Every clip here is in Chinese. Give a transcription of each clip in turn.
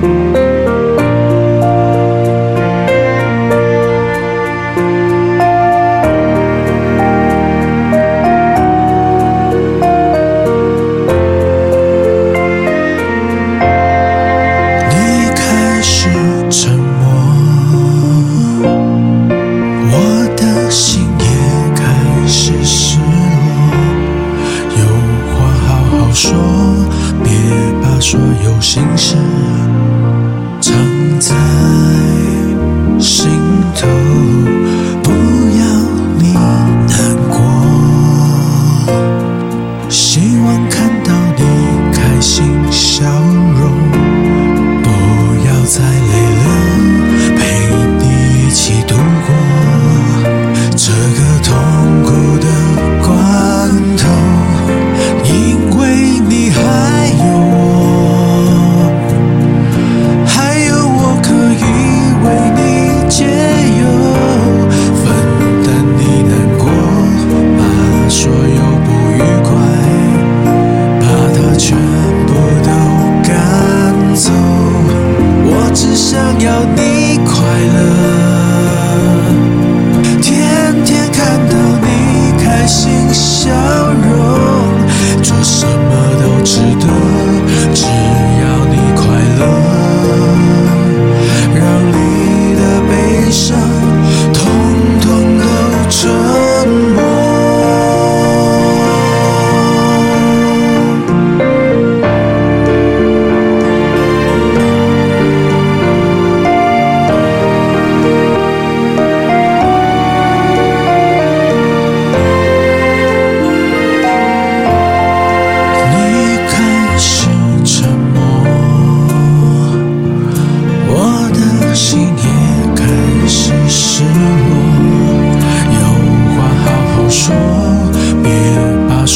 你开始沉默，我的心也开始失落。有话好好说，别把所有心事。藏在心头不要你难过。希望看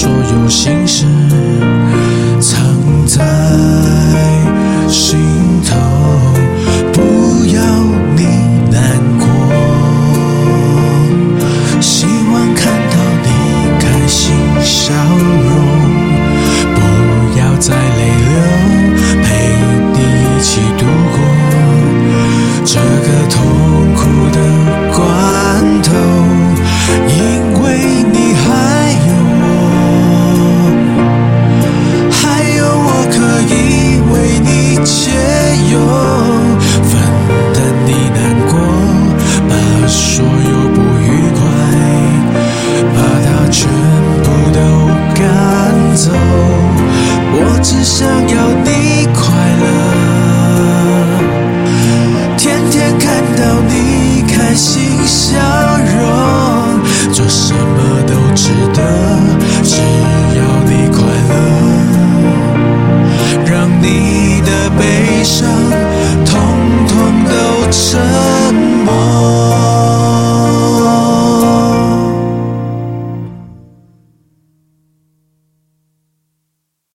所有心事